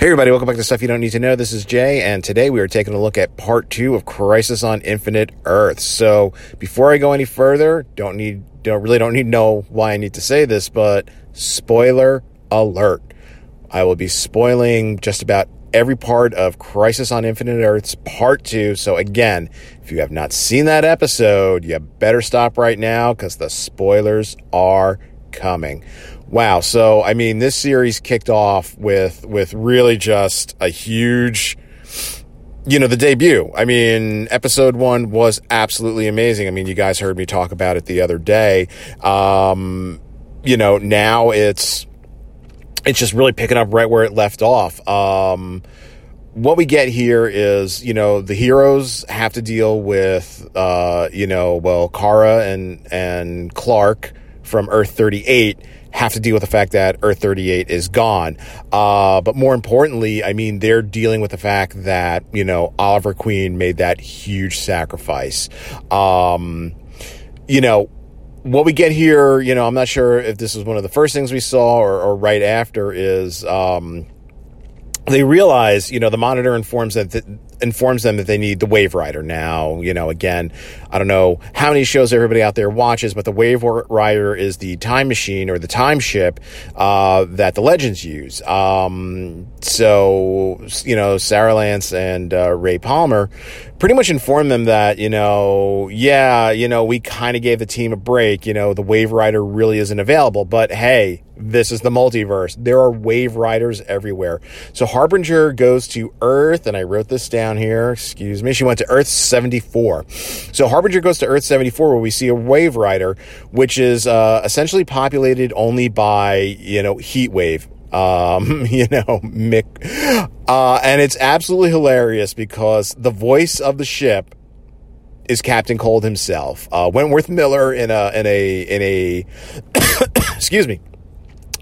Hey, everybody, welcome back to Stuff You Don't Need to Know. This is Jay, and today we are taking a look at part two of Crisis on Infinite Earth. So, before I go any further, don't need, don't really don't need to know why I need to say this, but spoiler alert. I will be spoiling just about every part of Crisis on Infinite Earth's part two. So, again, if you have not seen that episode, you better stop right now because the spoilers are coming. Wow. So, I mean, this series kicked off with, with really just a huge, you know, the debut. I mean, episode one was absolutely amazing. I mean, you guys heard me talk about it the other day. Um, you know, now it's, it's just really picking up right where it left off. Um, what we get here is, you know, the heroes have to deal with, uh, you know, well, Kara and, and Clark from Earth 38 have to deal with the fact that Earth 38 is gone. Uh, but more importantly, I mean, they're dealing with the fact that, you know, Oliver Queen made that huge sacrifice. Um, you know, what we get here, you know, I'm not sure if this was one of the first things we saw or, or right after is, um, they realize, you know, the monitor informs that th- informs them that they need the Wave Rider now. You know, again, I don't know how many shows everybody out there watches, but the Wave Rider is the time machine or the time ship uh, that the Legends use. Um, so, you know, Sara Lance and uh, Ray Palmer pretty much informed them that, you know, yeah, you know, we kind of gave the team a break. You know, the Wave Rider really isn't available, but hey, this is the multiverse. There are Wave Riders everywhere. So Harbinger goes to Earth, and I wrote this down here. Excuse me. She went to Earth 74. So Harbinger goes to Earth 74, where we see a Wave Rider, which is uh, essentially populated only by, you know, heat wave um, you know, Mick. Uh, and it's absolutely hilarious because the voice of the ship is Captain Cold himself. Uh, Wentworth Miller in a, in a, in a, excuse me.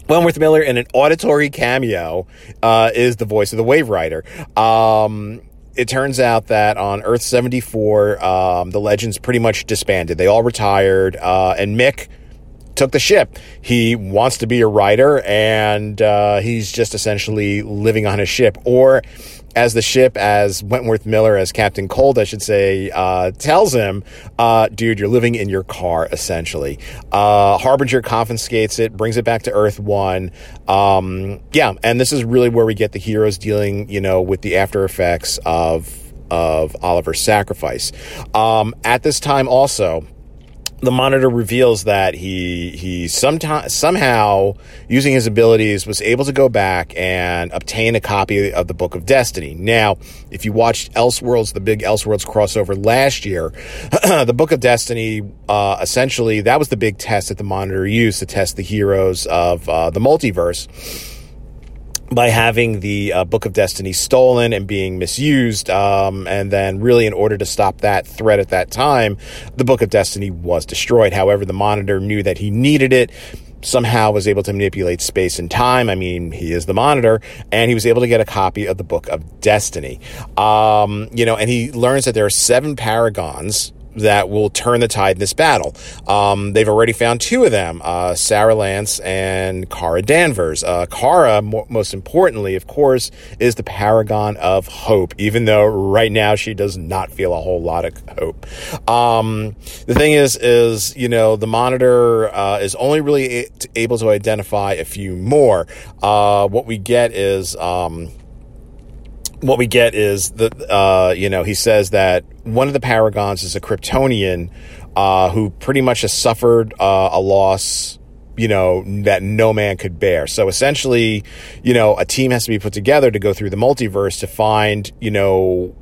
Wentworth Miller in an auditory cameo, uh, is the voice of the Wave Rider. Um, it turns out that on Earth 74, um, the legends pretty much disbanded. They all retired, uh, and Mick, took the ship. He wants to be a writer, and uh, he's just essentially living on a ship. Or, as the ship, as Wentworth Miller, as Captain Cold, I should say, uh, tells him, uh, dude, you're living in your car, essentially. Uh, Harbinger confiscates it, brings it back to Earth One. Um, yeah, and this is really where we get the heroes dealing, you know, with the after effects of of Oliver's sacrifice. Um, at this time, also, the monitor reveals that he he sometime, somehow using his abilities was able to go back and obtain a copy of the Book of Destiny. Now, if you watched Elseworlds, the big Elseworlds crossover last year, the Book of Destiny uh, essentially that was the big test that the monitor used to test the heroes of uh, the multiverse by having the uh, Book of Destiny stolen and being misused. Um, and then, really, in order to stop that threat at that time, the Book of Destiny was destroyed. However, the Monitor knew that he needed it. Somehow was able to manipulate space and time. I mean, he is the monitor, and he was able to get a copy of the Book of Destiny. Um, you know, and he learns that there are seven paragons that will turn the tide in this battle. Um, they've already found two of them, uh, Sara Lance and Kara Danvers. Uh, Kara, mo- most importantly, of course, is the paragon of hope, even though right now she does not feel a whole lot of hope. Um, the thing is, is, you know, the monitor, uh, is only really able to identify a few more. Uh, what we get is, um, what we get is that uh, you know he says that one of the paragons is a Kryptonian uh, who pretty much has suffered uh, a loss you know that no man could bear so essentially you know a team has to be put together to go through the multiverse to find you know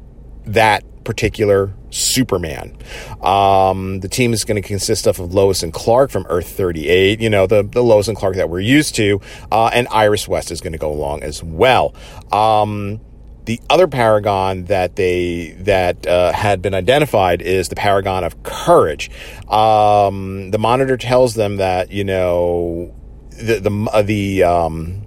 that particular Superman. Um, the team is going to consist of Lois and Clark from Earth 38, you know, the, the Lois and Clark that we're used to, uh, and Iris West is going to go along as well. Um, the other paragon that they that uh, had been identified is the paragon of courage. Um, the monitor tells them that you know the the uh, the um,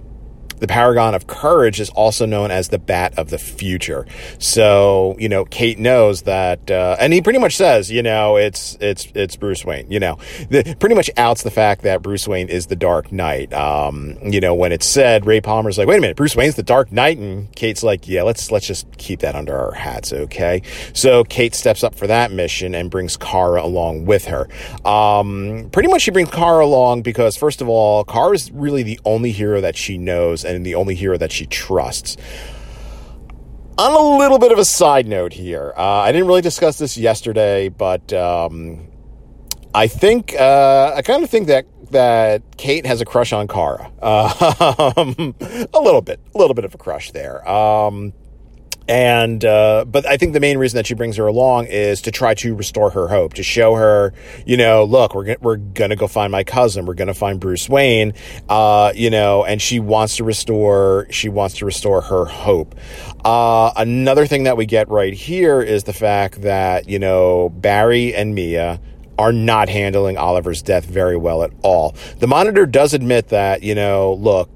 the Paragon of Courage is also known as the Bat of the Future. So, you know, Kate knows that, uh, and he pretty much says, you know, it's, it's, it's Bruce Wayne, you know, the, pretty much outs the fact that Bruce Wayne is the Dark Knight. Um, you know, when it's said, Ray Palmer's like, wait a minute, Bruce Wayne's the Dark Knight. And Kate's like, yeah, let's, let's just keep that under our hats. Okay. So Kate steps up for that mission and brings Kara along with her. Um, pretty much she brings Kara along because first of all, Kara is really the only hero that she knows and the only hero that she trusts. On a little bit of a side note here, uh, I didn't really discuss this yesterday, but um, I think uh, I kind of think that that Kate has a crush on Kara. Uh, a little bit, a little bit of a crush there. Um, and uh, but I think the main reason that she brings her along is to try to restore her hope, to show her, you know, look, we're we're gonna go find my cousin, we're gonna find Bruce Wayne, uh, you know, and she wants to restore she wants to restore her hope. Uh, another thing that we get right here is the fact that you know Barry and Mia are not handling Oliver's death very well at all. The monitor does admit that, you know, look,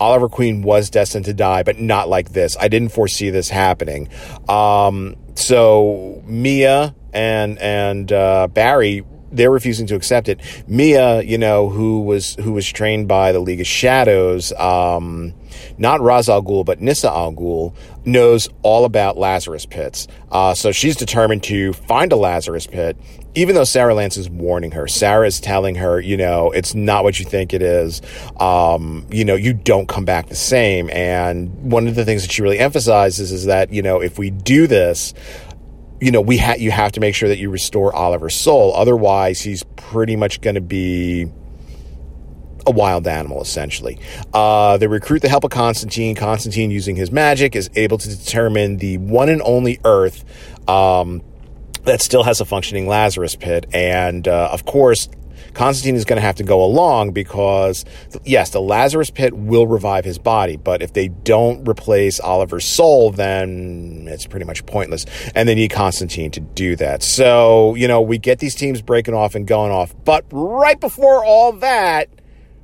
Oliver Queen was destined to die, but not like this. I didn't foresee this happening. Um, so Mia and and uh, Barry they're refusing to accept it. Mia, you know, who was who was trained by the League of Shadows, um, not Ra's al Ghul, but Nissa al Ghul, knows all about Lazarus pits. Uh, so she's determined to find a Lazarus pit, even though Sara Lance is warning her. Sara is telling her, you know, it's not what you think it is. Um, you know, you don't come back the same. And one of the things that she really emphasizes is that, you know, if we do this, you know, we ha- you have to make sure that you restore Oliver's soul. Otherwise, he's pretty much going to be a wild animal, essentially. Uh, they recruit the help of Constantine. Constantine, using his magic, is able to determine the one and only Earth um, that still has a functioning Lazarus pit. And uh, of course, Constantine is going to have to go along because, yes, the Lazarus pit will revive his body, but if they don't replace Oliver's soul, then it's pretty much pointless. And they need Constantine to do that. So, you know, we get these teams breaking off and going off. But right before all that,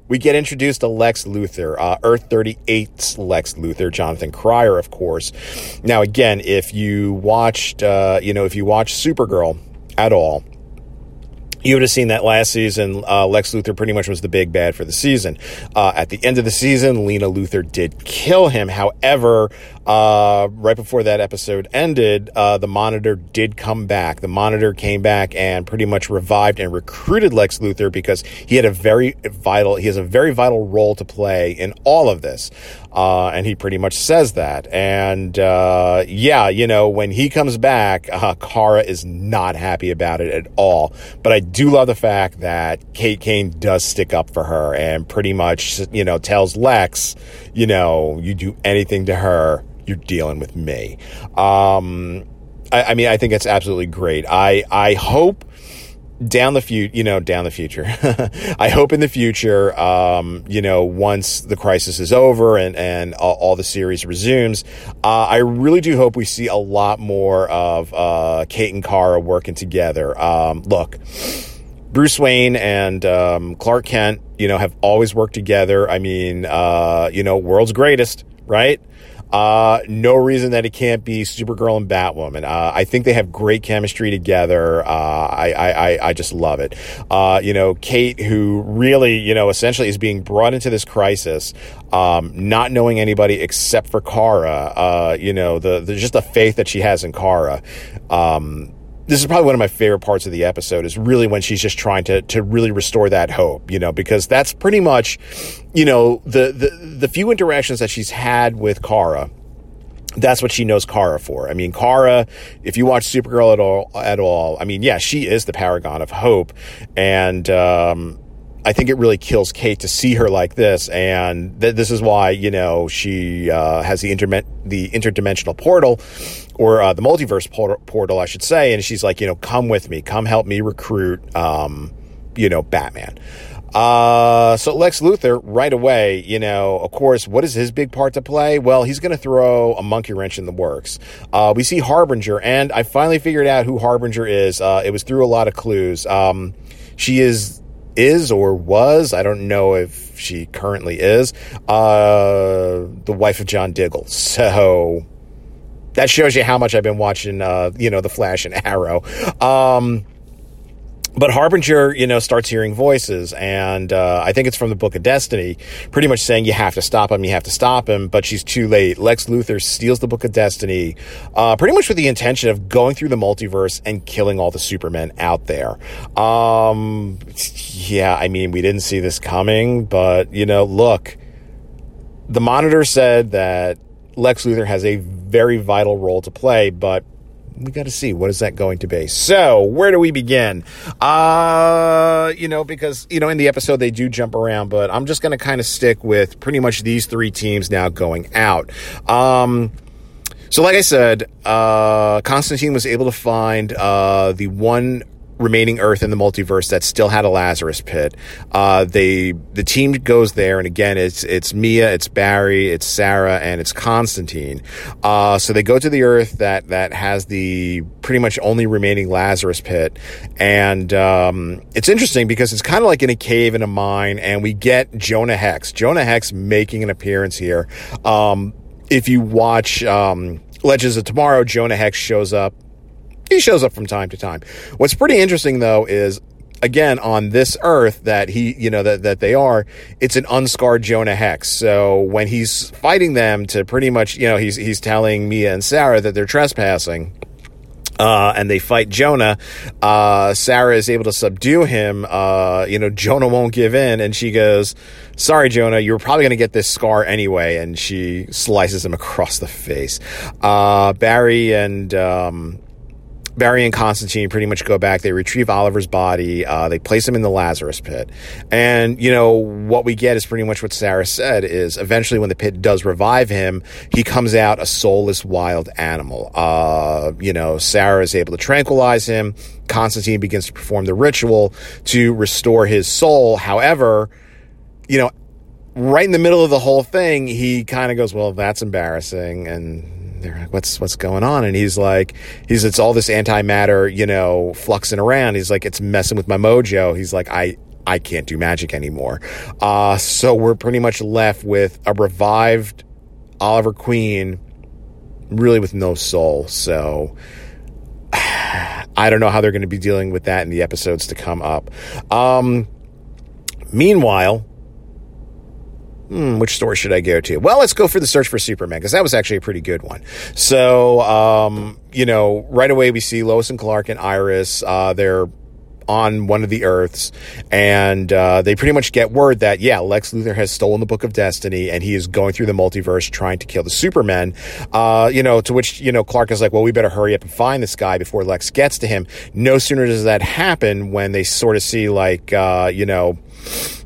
we get introduced to Lex Luthor, uh, Earth 38's Lex Luthor, Jonathan Cryer, of course. Now, again, if you watched, uh, you know, if you watched Supergirl at all, you would have seen that last season. Uh, Lex Luthor pretty much was the big bad for the season. Uh, at the end of the season, Lena Luthor did kill him. However, uh, right before that episode ended, uh, the Monitor did come back. The Monitor came back and pretty much revived and recruited Lex Luthor because he had a very vital, he has a very vital role to play in all of this. Uh, and he pretty much says that. And uh, yeah, you know, when he comes back, uh, Kara is not happy about it at all. But I do love the fact that Kate Kane does stick up for her and pretty much, you know, tells Lex, you know, you do anything to her, you're dealing with me. Um, I, I mean, I think it's absolutely great. I I hope down the future, you know, down the future. I hope in the future, um, you know, once the crisis is over and and all, all the series resumes, uh, I really do hope we see a lot more of uh, Kate and Kara working together. Um, look. Bruce Wayne and um, Clark Kent, you know, have always worked together. I mean, uh, you know, world's greatest, right? Uh, no reason that it can't be Supergirl and Batwoman. Uh, I think they have great chemistry together. Uh, I, I, I just love it. Uh, you know, Kate, who really, you know, essentially is being brought into this crisis, um, not knowing anybody except for Kara. Uh, you know, the, the just the faith that she has in Kara. Um, this is probably one of my favorite parts of the episode is really when she's just trying to to really restore that hope, you know, because that's pretty much, you know, the the, the few interactions that she's had with Kara that's what she knows Kara for. I mean, Kara, if you watch Supergirl at all, at all, I mean, yeah, she is the paragon of hope, and um, I think it really kills Kate to see her like this, and th- this is why you know she uh, has the internet the interdimensional portal or uh, the multiverse portal, I should say, and she's like, you know, come with me, come help me recruit, um, you know, Batman. Uh, so Lex Luthor, right away, you know, of course, what is his big part to play? Well, he's going to throw a monkey wrench in the works. Uh, we see Harbinger, and I finally figured out who Harbinger is. Uh, it was through a lot of clues. Um, she is is or was, I don't know if she currently is, uh, the wife of John Diggle. So that shows you how much I've been watching, uh, you know, The Flash and Arrow. Um, but Harbinger, you know, starts hearing voices, and uh, I think it's from the Book of Destiny, pretty much saying you have to stop him, you have to stop him, but she's too late. Lex Luthor steals the Book of Destiny, uh, pretty much with the intention of going through the multiverse and killing all the Supermen out there. Um, yeah, I mean, we didn't see this coming, but you know, look, the Monitor said that Lex Luthor has a very vital role to play, but we got to see what is that going to be. So, where do we begin? Uh, you know, because you know, in the episode they do jump around, but I'm just going to kind of stick with pretty much these three teams now going out. Um, so, like I said, uh, Constantine was able to find uh, the one remaining Earth in the multiverse that still had a Lazarus pit. Uh, they the team goes there, and again, it's it's Mia, it's Barry, it's Sara, and it's Constantine. Uh, so they go to the Earth that that has the pretty much only remaining Lazarus pit, and um, it's interesting because it's kind of like in a cave in a mine, and we get Jonah Hex. Jonah Hex making an appearance here. Um, if you watch um, Legends of Tomorrow, Jonah Hex shows up he shows up from time to time. What's pretty interesting though is again on this earth that he you know that that they are it's an unscarred jonah hex so when he's fighting them to pretty much you know he's he's telling mia and sara that they're trespassing uh, and they fight Jonah. Uh, Sara is able to subdue him. Uh, you know, Jonah won't give in, and she goes, "Sorry, Jonah, you're probably going to get this scar anyway." And she slices him across the face. Uh, Barry and um, Barry and Constantine pretty much go back. They retrieve Oliver's body. Uh, they place him in the Lazarus pit. And, you know, what we get is pretty much what Sara said is eventually when the pit does revive him, he comes out a soulless wild animal. Uh, you know, Sara is able to tranquilize him. Constantine begins to perform the ritual to restore his soul. However, you know, right in the middle of the whole thing, he kind of goes, well, that's embarrassing. And they're like, what's, what's going on? And he's like, he's, it's all this antimatter, you know, fluxing around. He's like, it's messing with my mojo. He's like, I, I can't do magic anymore. Uh, so we're pretty much left with a revived Oliver Queen, really with no soul. So I don't know how they're going to be dealing with that in the episodes to come up. Um, meanwhile, Hmm, which story should I go to? Well, let's go for the search for Superman because that was actually a pretty good one. So, um, you know, right away we see Lois and Clark and Iris. Uh, they're on one of the Earths, and uh, they pretty much get word that yeah, Lex Luthor has stolen the Book of Destiny, and he is going through the multiverse trying to kill the Supermen. Uh, you know, to which you know Clark is like, well, we better hurry up and find this guy before Lex gets to him. No sooner does that happen when they sort of see like uh, you know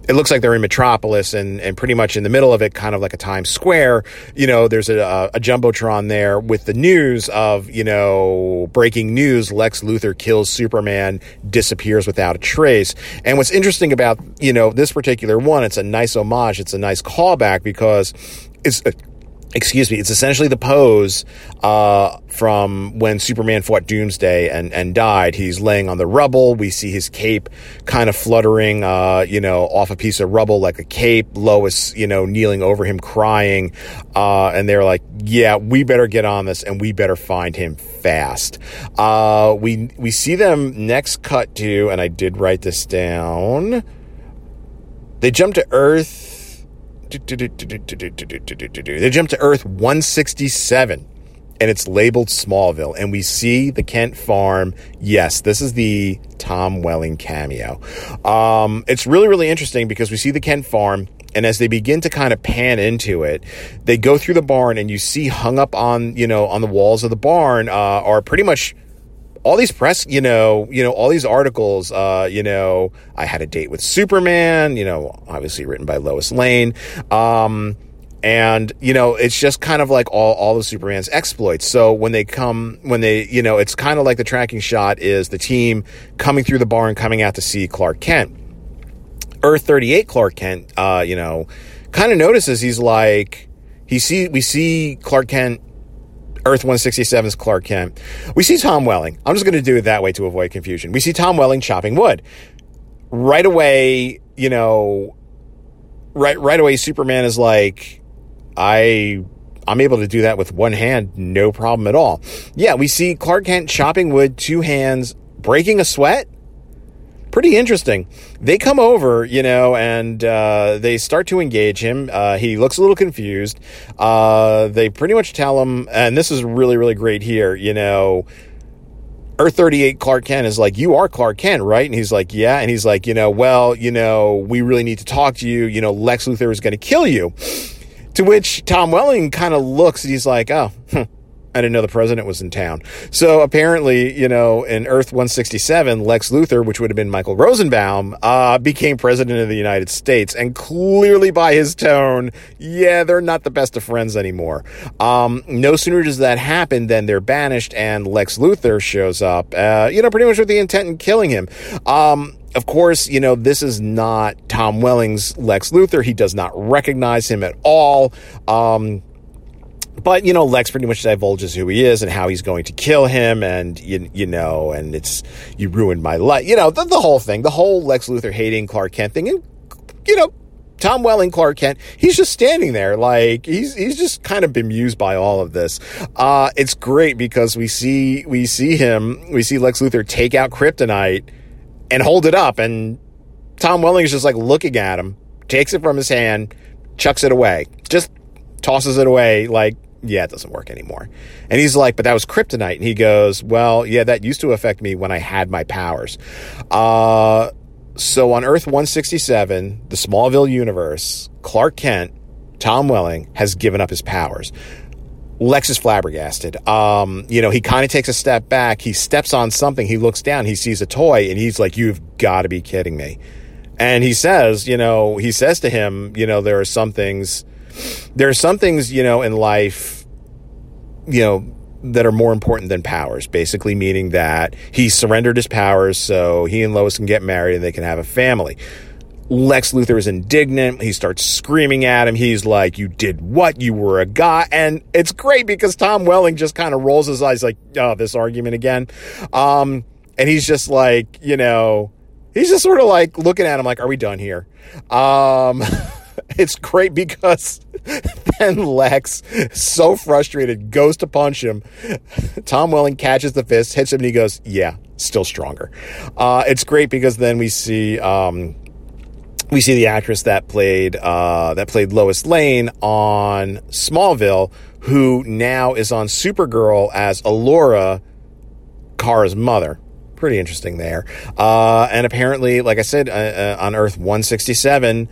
it looks like they're in Metropolis and, and pretty much in the middle of it, kind of like a Times Square. You know, there's a, a Jumbotron there with the news of, you know, breaking news Lex Luthor kills Superman, disappears without a trace. And what's interesting about, you know, this particular one, it's a nice homage, it's a nice callback because it's excuse me, it's essentially the pose uh, from when Superman fought Doomsday and, and died. He's laying on the rubble. We see his cape kind of fluttering, uh, you know, off a piece of rubble like a cape. Lois, you know, kneeling over him crying. Uh, and they're like, yeah, we better get on this and we better find him fast. Uh, we, we see them next cut to, and I did write this down. They jump to Earth they jump to Earth 167 and it's labeled Smallville. And we see the Kent farm. Yes, this is the Tom Welling cameo. Um, it's really, really interesting because we see the Kent farm. And as they begin to kind of pan into it, they go through the barn and you see hung up on, you know, on the walls of the barn, uh, are pretty much all these press, you know, you know, all these articles, uh, you know, I had a date with Superman, you know, obviously written by Lois Lane. Um, and you know it's just kind of like all, all of superman's exploits so when they come when they you know it's kind of like the tracking shot is the team coming through the barn coming out to see clark kent earth 38 clark kent uh you know kind of notices he's like he see we see clark kent Earth 167's Clark Kent. We see Tom Welling. I'm just going to do it that way to avoid confusion. We see Tom Welling chopping wood. right away, you know, right right away Superman is like I I'm able to do that with one hand, no problem at all. Yeah, we see Clark Kent chopping wood, two hands, breaking a sweat. Pretty interesting. They come over, you know, and uh, they start to engage him. Uh, he looks a little confused. Uh, they pretty much tell him, and this is really, really great here, you know, Earth 38 Clark Kent is like, You are Clark Kent, right? And he's like, Yeah. And he's like, You know, well, you know, we really need to talk to you. You know, Lex Luthor is going to kill you. To which Tom Welling kind of looks and he's like, Oh, hmm, I didn't know the president was in town. So apparently, you know, in Earth 167, Lex Luthor, which would have been Michael Rosenbaum, uh, became president of the United States. And clearly by his tone, yeah, they're not the best of friends anymore. Um, no sooner does that happen than they're banished and Lex Luthor shows up, uh, you know, pretty much with the intent in killing him. Um, of course, you know, this is not Tom Welling's Lex Luthor. He does not recognize him at all. Um, but you know lex pretty much divulges who he is and how he's going to kill him and you, you know and it's you ruined my life you know the, the whole thing the whole lex luthor hating clark kent thing and you know Tom Welling, Clark Kent, he's just standing there like he's he's just kind of bemused by all of this. Uh, it's great because we see we see him, we see Lex Luthor take out kryptonite and hold it up, and Tom Welling is just like looking at him, takes it from his hand, chucks it away, just tosses it away like yeah, it doesn't work anymore. And he's like, but that was kryptonite. And he goes, well, yeah, that used to affect me when I had my powers. Uh, so on Earth 167, the Smallville universe, Clark Kent, Tom Welling, has given up his powers. Lex is flabbergasted. Um, you know, he kind of takes a step back. He steps on something. He looks down. He sees a toy, and he's like, "You've got to be kidding me!" And he says, you know, he says to him, you know, there are some things there are some things, you know, in life, you know, that are more important than powers, basically meaning that he surrendered his powers so he and Lois can get married and they can have a family. Lex Luthor is indignant. He starts screaming at him. He's like, You did what? You were a guy. And it's great because Tom Welling just kind of rolls his eyes like, Oh, this argument again. Um, and he's just like, you know, he's just sort of like looking at him like, Are we done here? Um, it's great because then Lex, so frustrated, goes to punch him. Tom Welling catches the fist, hits him, and he goes, "Yeah, still stronger." Uh, it's great because then we see. Um, we see the actress that played uh, that played Lois Lane on Smallville, who now is on Supergirl as Alura, Kara's mother. Pretty interesting there. Uh, and apparently, like I said, uh, uh on Earth 167,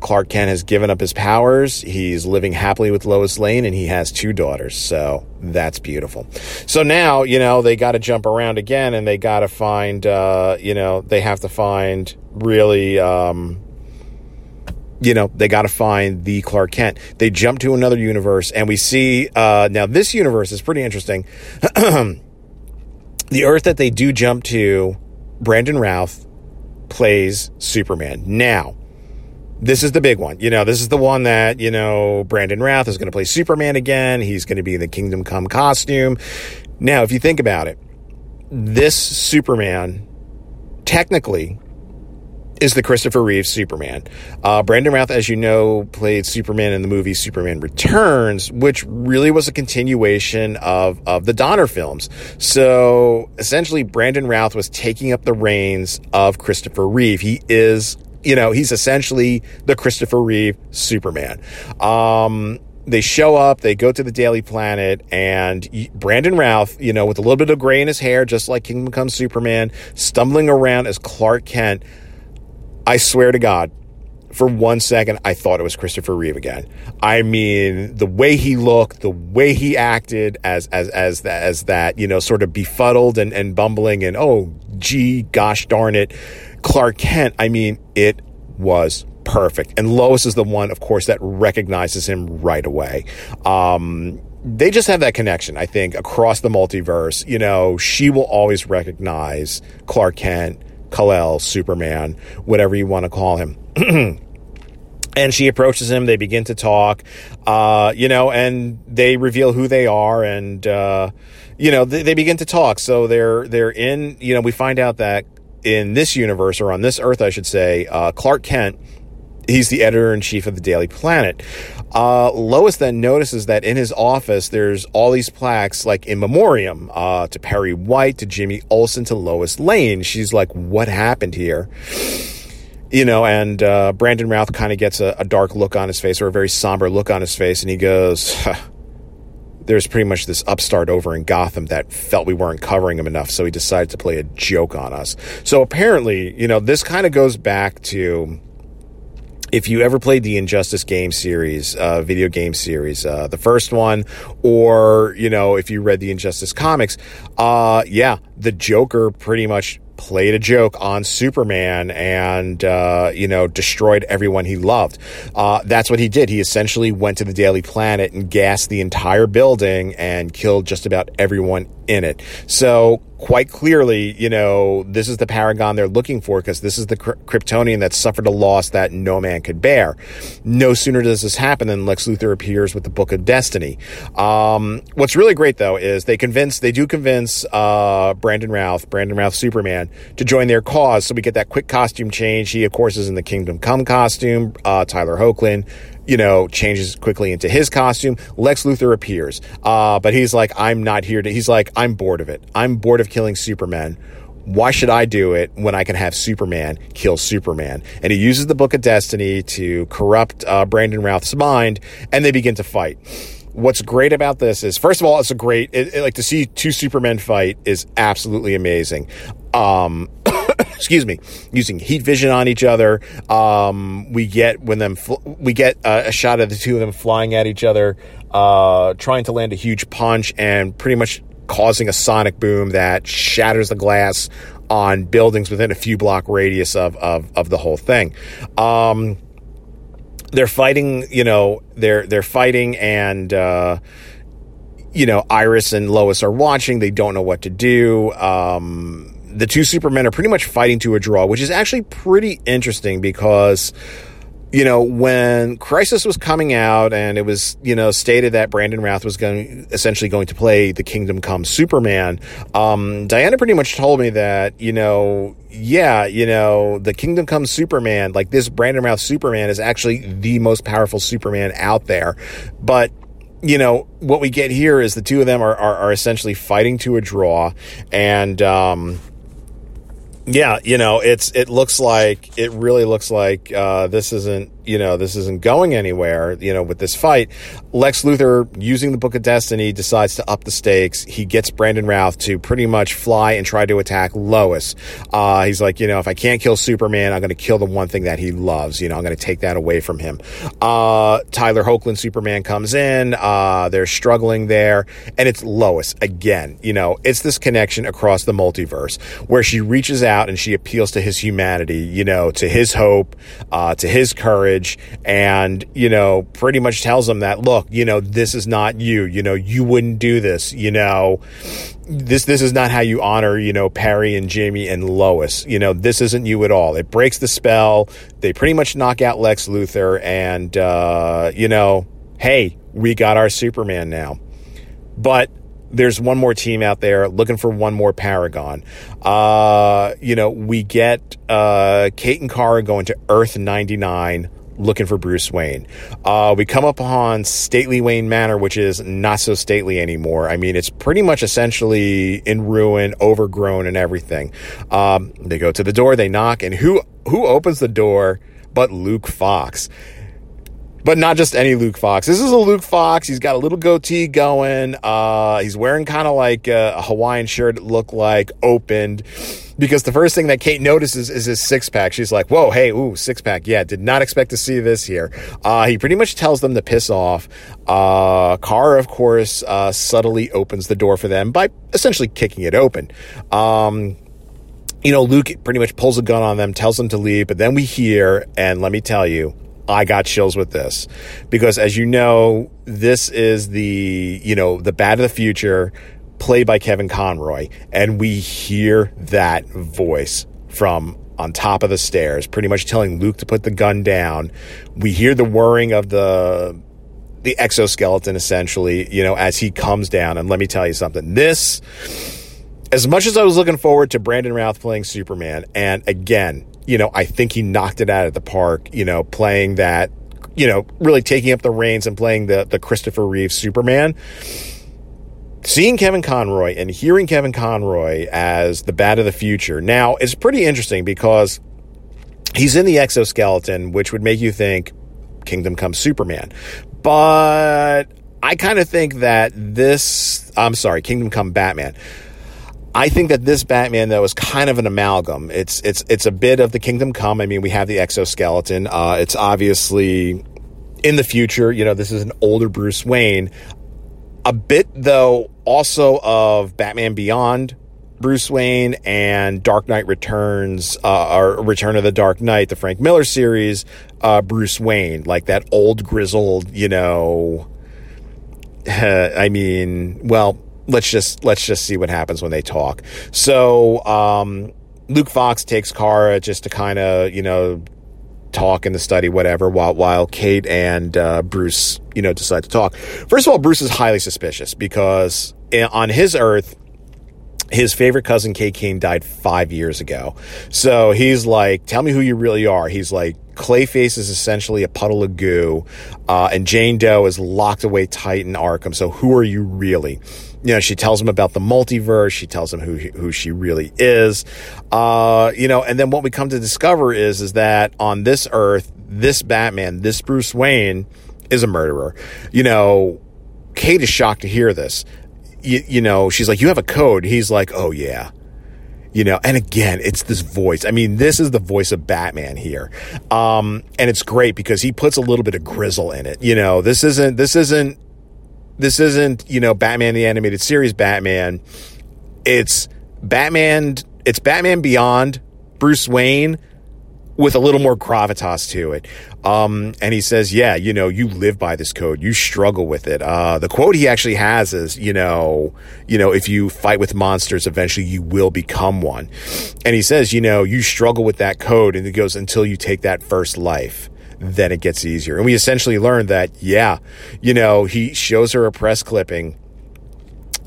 Clark Kent has given up his powers. He's living happily with Lois Lane and he has two daughters. So that's beautiful. So now, you know, they got to jump around again and they got to find, uh, you know, they have to find really, um, you know, they got to find the Clark Kent. They jump to another universe and we see, uh, now this universe is pretty interesting. the Earth that they do jump to, Brandon Routh plays Superman. Now, this is the big one. You know, this is the one that, you know, Brandon Routh is going to play Superman again. He's going to be in the Kingdom Come costume. Now, if you think about it, this Superman technically is the Christopher Reeve Superman. Uh, Brandon Routh, as you know, played Superman in the movie Superman Returns, which really was a continuation of, of the Donner films. So essentially, Brandon Routh was taking up the reins of Christopher Reeve. He is you know, he's essentially the Christopher Reeve Superman. Um, they show up, they go to the Daily Planet, and Brandon Routh, you know, with a little bit of gray in his hair, just like Kingdom Come Superman, stumbling around as Clark Kent. I swear to God, for one second, I thought it was Christopher Reeve again. I mean, the way he looked, the way he acted as as as that as that, you know, sort of befuddled and, and bumbling and oh gee, gosh darn it, Clark Kent, I mean, it was perfect. And Lois is the one, of course, that recognizes him right away. Um, they just have that connection, I think, across the multiverse. You know, she will always recognize Clark Kent, Kal-El, Superman, whatever you want to call him. and she approaches him. They begin to talk, uh, you know, and they reveal who they are, and uh, you know, they, they begin to talk. So they're they're in. You know, we find out that in this universe, or on this Earth, I should say, uh, Clark Kent, he's the editor in chief of the Daily Planet. Uh, Lois then notices that in his office, there's all these plaques, like in memoriam, uh, to Perry White, to Jimmy Olsen, to Lois Lane. She's like, what happened here? You know, and uh, Brandon Routh kind of gets a, a, dark look on his face, or a very somber look on his face, and he goes, there's pretty much this upstart over in Gotham that felt we weren't covering him enough, so he decided to play a joke on us. So apparently, you know, this kind of goes back to if you ever played the Injustice game series, uh, video game series, uh, the first one, or, you know, if you read the Injustice comics, uh, yeah, the Joker pretty much played a joke on Superman and, uh, you know, destroyed everyone he loved. Uh, that's what he did. He essentially went to the Daily Planet and gassed the entire building and killed just about everyone in it. So quite clearly, you know, this is the paragon they're looking for because this is the Kryptonian that suffered a loss that no man could bear. No sooner does this happen than Lex Luthor appears with the Book of Destiny. Um, what's really great though is they convince, they do convince uh, Brandon Routh, Brandon Routh Superman, to join their cause. So we get that quick costume change. He, of course, is in the Kingdom Come costume. Uh, Tyler Hoechlin you know, changes quickly into his costume. Lex Luthor appears, uh, but he's like, I'm not here to, he's like, I'm bored of it. I'm bored of killing Superman. Why should I do it when I can have Superman kill Superman? And he uses the Book of Destiny to corrupt uh, Brandon Routh's mind, and they begin to fight what's great about this is first of all it's a great it, it, like to see two supermen fight is absolutely amazing um excuse me, using heat vision on each other. Um, we get when them fl- we get uh, a shot of the two of them flying at each other, uh, trying to land a huge punch and pretty much causing a sonic boom that shatters the glass on buildings within a few block radius of of, of the whole thing. Um, they're fighting, you know, they're they're fighting and. Uh, you know, Iris and Lois are watching. They don't know what to do. Um, the two Supermen are pretty much fighting to a draw, which is actually pretty interesting because you know, when Crisis was coming out and it was, you know, stated that Brandon Routh was going, essentially going to play the Kingdom Come Superman, um, Diana pretty much told me that, you know, yeah, you know, the Kingdom Come Superman, like this Brandon Routh Superman is actually the most powerful Superman out there. But, you know, what we get here is the two of them are, are, are essentially fighting to a draw and, um, yeah, you know, it's it looks like it really looks like uh, this isn't you know, this isn't going anywhere, you know, with this fight. Lex Luthor, using the Book of Destiny, decides to up the stakes. He gets Brandon Routh to pretty much fly and try to attack Lois. Uh, he's like, you know, if I can't kill Superman, I'm going to kill the one thing that he loves. You know, I'm going to take that away from him. Uh, Tyler Hoechlin, Superman comes in. Uh, they're struggling there. And it's Lois again. You know, it's this connection across the multiverse where she reaches out and she appeals to his humanity, you know, to his hope, uh, to his courage and, you know, pretty much tells them that, look, you know, this is not you. You know, you wouldn't do this. You know, this this is not how you honor, you know, Perry and Jimmy and Lois. You know, this isn't you at all. It breaks the spell. They pretty much knock out Lex Luthor, and uh, you know, hey, we got our Superman now. But there's one more team out there looking for one more Paragon. Uh, you know, we get uh, Kate and Kara going to Earth 99 looking for Bruce Wayne. Uh, we come upon Stately Wayne Manor, which is not so stately anymore. I mean, it's pretty much essentially in ruin, overgrown, and everything. Um, they go to the door, they knock, and who who opens the door but Luke Fox? But not just any Luke Fox. This is a Luke Fox. He's got a little goatee going. Uh, he's wearing kind of like a, a Hawaiian shirt. It looked like opened because the first thing that Kate notices is his six pack. She's like, "Whoa, hey, ooh, six pack. Yeah, did not expect to see this here." Uh, he pretty much tells them to piss off. Uh, Kara, of course, uh, subtly opens the door for them by essentially kicking it open. Um, you know, Luke pretty much pulls a gun on them, tells them to leave, but then we hear, and let me tell you, I got chills with this because as you know, this is the, you know, the Bat of the Future played by Kevin Conroy. And we hear that voice from on top of the stairs, pretty much telling Luke to put the gun down. We hear the whirring of the, the exoskeleton essentially, you know, as he comes down. And let me tell you something, this, as much as I was looking forward to Brandon Routh playing Superman, and again, you know, I think he knocked it out of the park, you know, playing that, you know, really taking up the reins and playing the, the Christopher Reeve Superman. Seeing Kevin Conroy and hearing Kevin Conroy as the bat of the future now is pretty interesting because he's in the exoskeleton, which would make you think Kingdom Come Superman. But I kind of think that this, I'm sorry, Kingdom Come Batman. I think that this Batman though is kind of an amalgam. It's it's it's a bit of the Kingdom Come. I mean, we have the exoskeleton. Uh, it's obviously in the future. You know, this is an older Bruce Wayne. A bit though, also of Batman Beyond, Bruce Wayne and Dark Knight Returns, uh, or Return of the Dark Knight, the Frank Miller series, uh, Bruce Wayne, like that old grizzled, you know. I mean, well, let's just let's just see what happens when they talk. So um, Luke Fox takes Kara just to kind of you know talk in the study, whatever, while while Kate and uh, Bruce you know decide to talk. First of all, Bruce is highly suspicious because on his Earth. His favorite cousin Kate Kane died five years ago. So he's like, Tell me who you really are. He's like, Clayface is essentially a puddle of goo, uh, and Jane Doe is locked away tight in Arkham. So who are you really? You know, she tells him about the multiverse. She tells him who who she really is. Uh, you know, and then what we come to discover is is that on this Earth, this Batman, this Bruce Wayne, is a murderer. You know, Kate is shocked to hear this. You, you know, she's like, "You have a code." He's like, "Oh yeah." You know, and again, it's this voice. I mean, this is the voice of Batman here. Um, and it's great because he puts a little bit of grizzle in it. You know, this isn't, this isn't this isn't, you know, Batman the animated series Batman. It's Batman, it's Batman Beyond, Bruce Wayne with a little more gravitas to it. Um, and he says, yeah, you know, you live by this code. You struggle with it. Uh, the quote he actually has is, you know, you know, if you fight with monsters, eventually you will become one. And he says, you know, you struggle with that code and it goes until you take that first life then it gets easier. And we essentially learned that, yeah, you know, he shows her a press clipping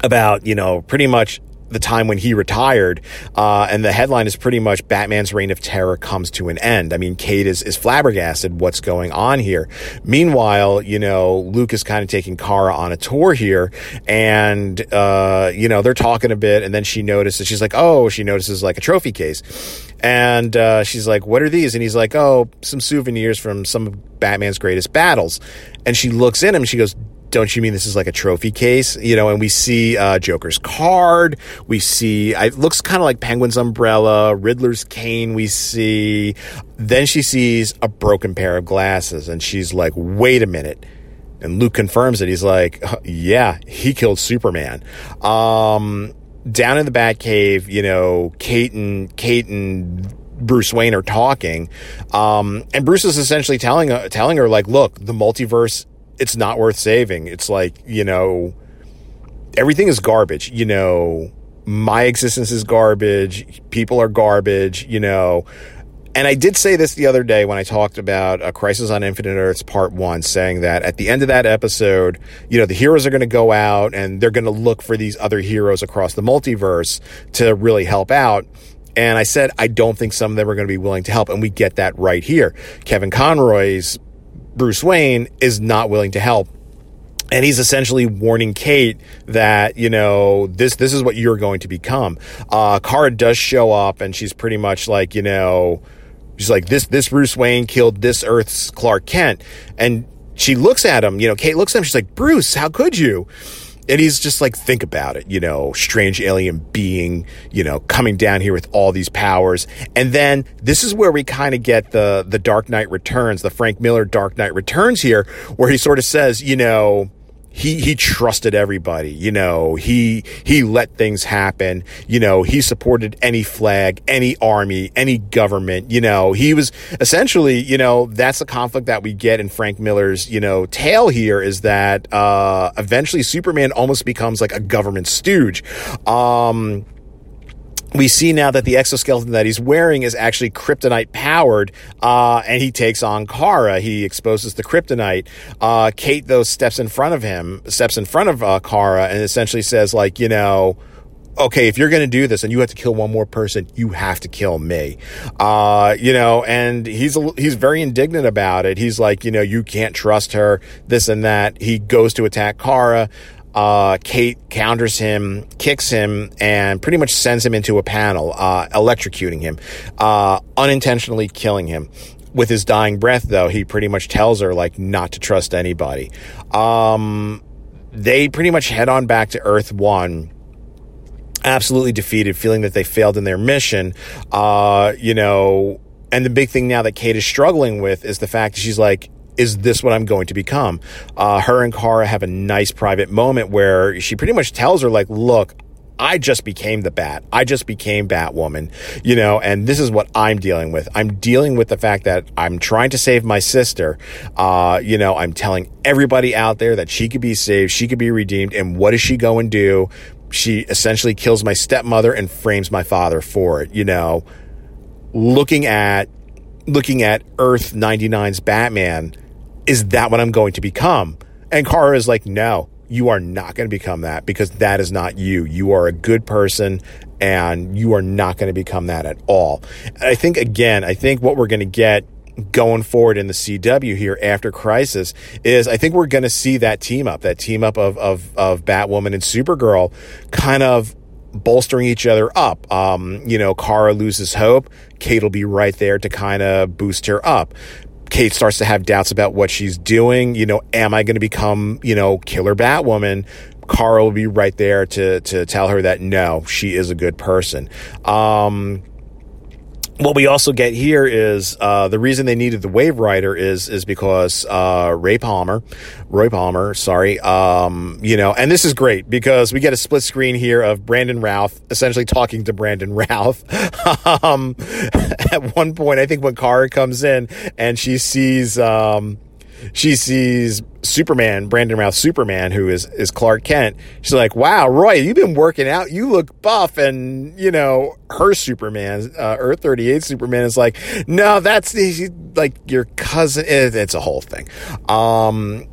about, you know, pretty much the time when he retired. Uh, and the headline is pretty much Batman's reign of terror comes to an end. I mean, Kate is, is flabbergasted what's going on here. Meanwhile, you know, Luke is kind of taking Kara on a tour here and, uh, you know, they're talking a bit and then she notices, she's like, oh, she notices like a trophy case. And, uh, she's like, what are these? And he's like, oh, some souvenirs from some of Batman's greatest battles. And she looks in him, she goes, don't you mean this is like a trophy case? You know, and we see uh, Joker's card. We see, it looks kind of like Penguin's umbrella, Riddler's cane. We see. Then she sees a broken pair of glasses and she's like, wait a minute. And Luke confirms it. He's like, yeah, he killed Superman. Um, down in the Batcave, you know, Kate and, Kate and Bruce Wayne are talking. Um, and Bruce is essentially telling, uh, telling her like, look, the multiverse it's not worth saving. It's like, you know, everything is garbage. You know, my existence is garbage. People are garbage, you know. And I did say this the other day when I talked about a Crisis on Infinite Earths Part 1, saying that at the end of that episode, you know, the heroes are going to go out and they're going to look for these other heroes across the multiverse to really help out. And I said, I don't think some of them are going to be willing to help. And we get that right here. Kevin Conroy's Bruce Wayne is not willing to help. And he's essentially warning Kate that, you know, this, this is what you're going to become. Uh, Kara does show up and she's pretty much like, you know, she's like, this, this Bruce Wayne killed this Earth's Clark Kent. And she looks at him, you know, Kate looks at him, she's like, Bruce, how could you? And he's just like, think about it, you know, strange alien being, you know, coming down here with all these powers. And then this is where we kind of get the, the Dark Knight Returns, the Frank Miller Dark Knight Returns here, where he sort of says, you know, he he trusted everybody you know. He he let things happen you know. He supported any flag any army any government you know. He was essentially you know that's the conflict that we get in frank miller's you know tale here is that uh eventually superman almost becomes like a government stooge. Um we see now that the exoskeleton that he's wearing is actually kryptonite powered, uh, and he takes on Kara. He exposes the kryptonite. Uh, Kate, though, steps in front of him, steps in front of uh, Kara, and essentially says, like, you know, okay, if you're going to do this and you have to kill one more person, you have to kill me. Uh, you know, and he's, he's very indignant about it. He's like, you know, you can't trust her, this and that. He goes to attack Kara. Uh, Kate counters him, kicks him, and pretty much sends him into a panel, uh, electrocuting him, uh, unintentionally killing him. With his dying breath, though, he pretty much tells her, like, not to trust anybody. Um, they pretty much head on back to Earth One absolutely defeated, feeling that they failed in their mission. Uh, you know, and the big thing now that Kate is struggling with is the fact that she's like, is this what I'm going to become? Uh, her and Kara have a nice private moment where she pretty much tells her, like, look, I just became the bat. I just became Batwoman, you know, and this is what I'm dealing with. I'm dealing with the fact that I'm trying to save my sister. Uh, you know, I'm telling everybody out there that she could be saved, she could be redeemed, and what does she go and do? she essentially kills my stepmother and frames my father for it. You know, looking at looking at Earth 99's Batman, is that what I'm going to become? And Kara is like, no, you are not going to become that because that is not you. You are a good person and you are not going to become that at all. And I think, again, I think what we're going to get going forward in the CW here after Crisis is I think we're going to see that team up, that team up of, of, of Batwoman and Supergirl kind of bolstering each other up. Um, you know, Kara loses hope. Kate will be right there to kind of boost her up. Kate starts to have doubts about what she's doing. You know, am I going to become, you know, killer Batwoman? Kara will be right there to, to tell her that no, she is a good person. Um, what we also get here is uh, the reason they needed the Waverider is is because uh, Ray Palmer, Roy Palmer, sorry, um, you know, and this is great because we get a split screen here of Brandon Routh essentially talking to Brandon Routh. um, at one point, I think when Kara comes in and she sees. Um, she sees Superman, Brandon Routh Superman, who is, is Clark Kent. She's like, wow, Roy, you've been working out. You look buff. And, you know, her Superman, uh, Earth 38 Superman is like, no, that's like your cousin. It's a whole thing. Um,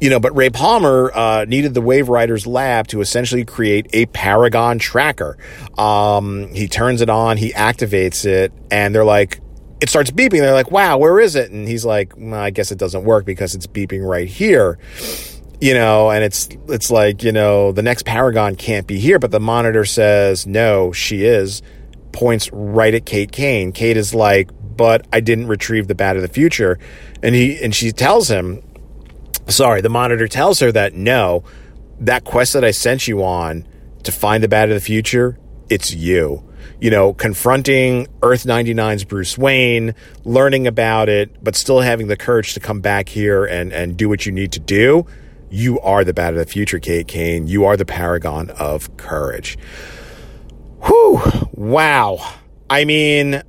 you know, but Ray Palmer uh, needed the Waverider's lab to essentially create a Paragon tracker. Um, he turns it on, he activates it, and they're like, it starts beeping. They're like, wow, where is it? And he's like, well, I guess it doesn't work because it's beeping right here. You know, and it's it's like, you know, the next Paragon can't be here, but the monitor says, no, she is, points right at Kate Kane. Kate is like, but I didn't retrieve the bat of the future. And he and she tells him, sorry, the monitor tells her that no, that quest that I sent you on to find the bat of the future, it's you you know, confronting Earth 99's Bruce Wayne, learning about it, but still having the courage to come back here and, and do what you need to do, you are the bat of the future, Kate Kane. You are the paragon of courage. Whew. Wow. I mean,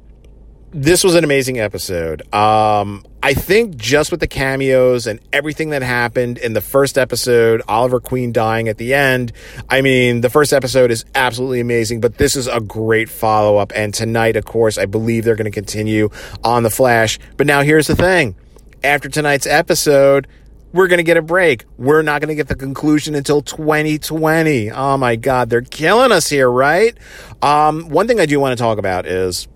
this was an amazing episode. Um, I think just with the cameos and everything that happened in the first episode, Oliver Queen dying at the end, I mean, the first episode is absolutely amazing, but this is a great follow up. And tonight, of course, I believe they're going to continue on The Flash. But now here's the thing after tonight's episode, we're going to get a break. We're not going to get the conclusion until 2020. Oh my God, they're killing us here, right? Um, one thing I do want to talk about is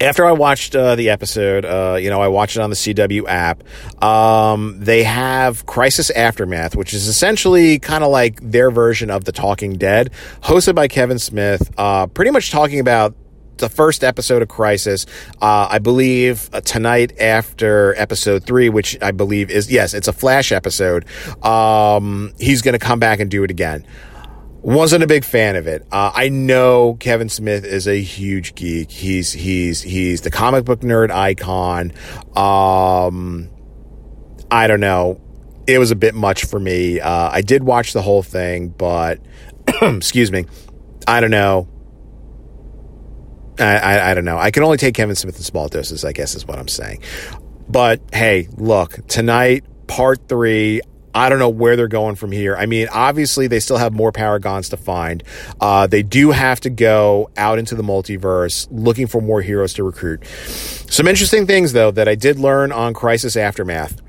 after I watched uh, the episode, uh, you know, I watched it on the CW app. Um, they have Crisis Aftermath, which is essentially kind of like their version of The Talking Dead, hosted by Kevin Smith, uh, pretty much talking about the first episode of Crisis. Uh, I believe uh, tonight after episode three, which I believe is, yes, it's a Flash episode. Um, he's going to come back and do it again wasn't a big fan of it. Uh, I know Kevin Smith is a huge geek. He's he's he's the comic book nerd icon. Um, I don't know. It was a bit much for me. Uh, I did watch the whole thing, but excuse me. I don't know. I, I, I don't know. I can only take Kevin Smith in small doses. I guess is what I'm saying. But hey, look tonight, part three. I don't know where they're going from here. I mean, obviously, they still have more Paragons to find. Uh, they do have to go out into the multiverse looking for more heroes to recruit. Some interesting things, though, that I did learn on Crisis Aftermath.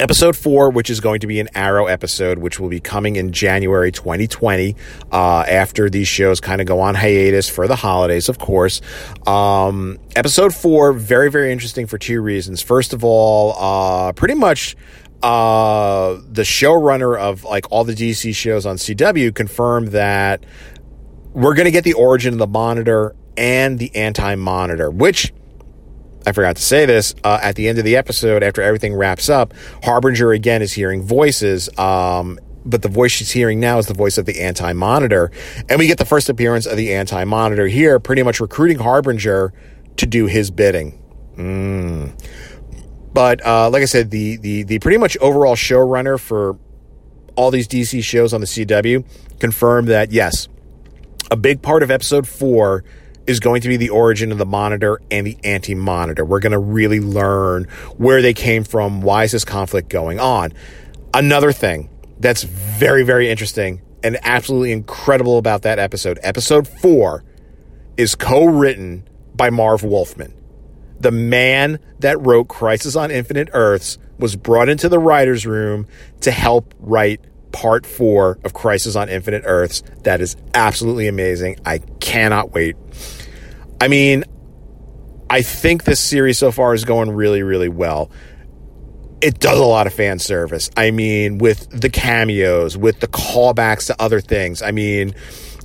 episode four, which is going to be an Arrow episode, which will be coming in January 2020, uh, after these shows kind of go on hiatus for the holidays, of course. Um, episode four, very, very interesting for two reasons. First of all, uh, pretty much, uh, the showrunner of like all the DC shows on CW confirmed that we're going to get the origin of the monitor and the anti monitor, which I forgot to say this uh, at the end of the episode after everything wraps up. Harbinger again is hearing voices, um, but the voice she's hearing now is the voice of the anti monitor. And we get the first appearance of the anti monitor here, pretty much recruiting Harbinger to do his bidding. Mm. But uh, like I said, the, the, the pretty much overall showrunner for all these DC shows on the CW confirmed that yes, a big part of episode four is going to be the origin of the monitor and the anti monitor. We're going to really learn where they came from. Why is this conflict going on? Another thing that's very, very interesting and absolutely incredible about that episode, episode four, is co written by Marv Wolfman. The man that wrote Crisis on Infinite Earths was brought into the writer's room to help write part four of Crisis on Infinite Earths. That is absolutely amazing. I cannot wait. I mean, I think this series so far is going really, really well. It does a lot of fan service. I mean, with the cameos, with the callbacks to other things. I mean,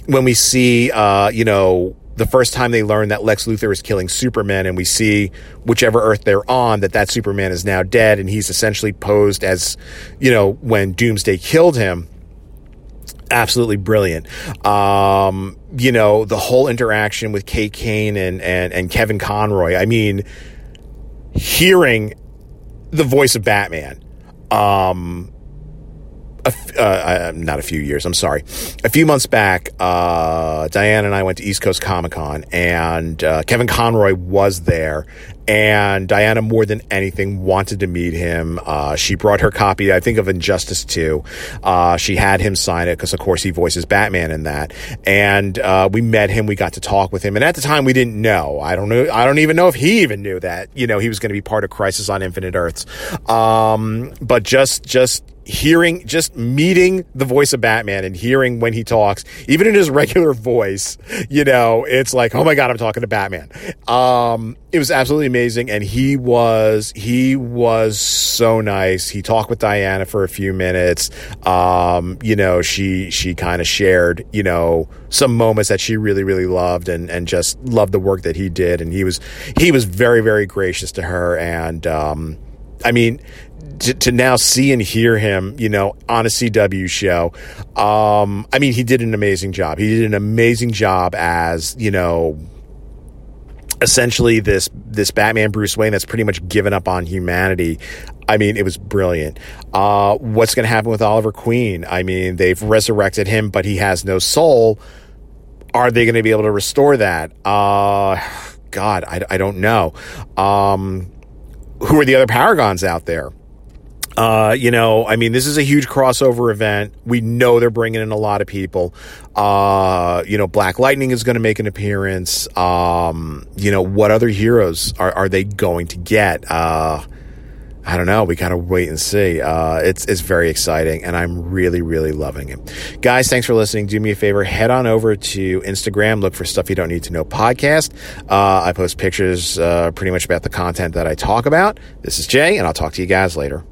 when we see, uh, you know, the first time they learn that Lex Luthor is killing Superman, and we see whichever Earth they're on that that Superman is now dead, and he's essentially posed as, you know, when Doomsday killed him. Absolutely brilliant. Um, you know, the whole interaction with Kate Kane and, and, and Kevin Conroy. I mean, hearing the voice of Batman, um, a, uh, uh, not a few years, I'm sorry. A few months back, uh, Diane and I went to East Coast Comic Con, and uh, Kevin Conroy was there. And Diana, more than anything, wanted to meet him. Uh, she brought her copy, I think, of Injustice 2. Uh, she had him sign it because, of course, he voices Batman in that. And we met him. We got to talk with him. And at the time, we didn't know. I don't know. I don't even know if he even knew that, you know, he was going to be part of Crisis on Infinite Earths. Um, but just, just, hearing, just meeting the voice of Batman and hearing when he talks, even in his regular voice, you know, it's like, oh my God, I'm talking to Batman. Um, it was absolutely amazing. And he was, he was so nice. He talked with Diana for a few minutes. Um, you know, she, she kind of shared, you know, some moments that she really, really loved and, and just loved the work that he did. And he was, he was very, very gracious to her. And, um, I mean, to, to, now see and hear him, you know, on a CW show. Um, I mean, he did an amazing job. He did an amazing job as, you know, essentially this this Batman Bruce Wayne that's pretty much given up on humanity. I mean, it was brilliant. Uh, what's going to happen with Oliver Queen? I mean, they've resurrected him, but he has no soul. Are they going to be able to restore that? Uh, God, I, I don't know. Um, who are the other Paragons out there? Uh, you know, I mean, this is a huge crossover event. We know they're bringing in a lot of people. Uh, you know, Black Lightning is going to make an appearance. Um, you know, what other heroes are, are they going to get? Uh, I don't know. We of wait and see. Uh, it's it's very exciting, and I'm really really loving it. Guys, thanks for listening. Do me a favor, head on over to Instagram. Look for stuff you don't need to know podcast. Uh, I post pictures uh, pretty much about the content that I talk about. This is Jay, and I'll talk to you guys later.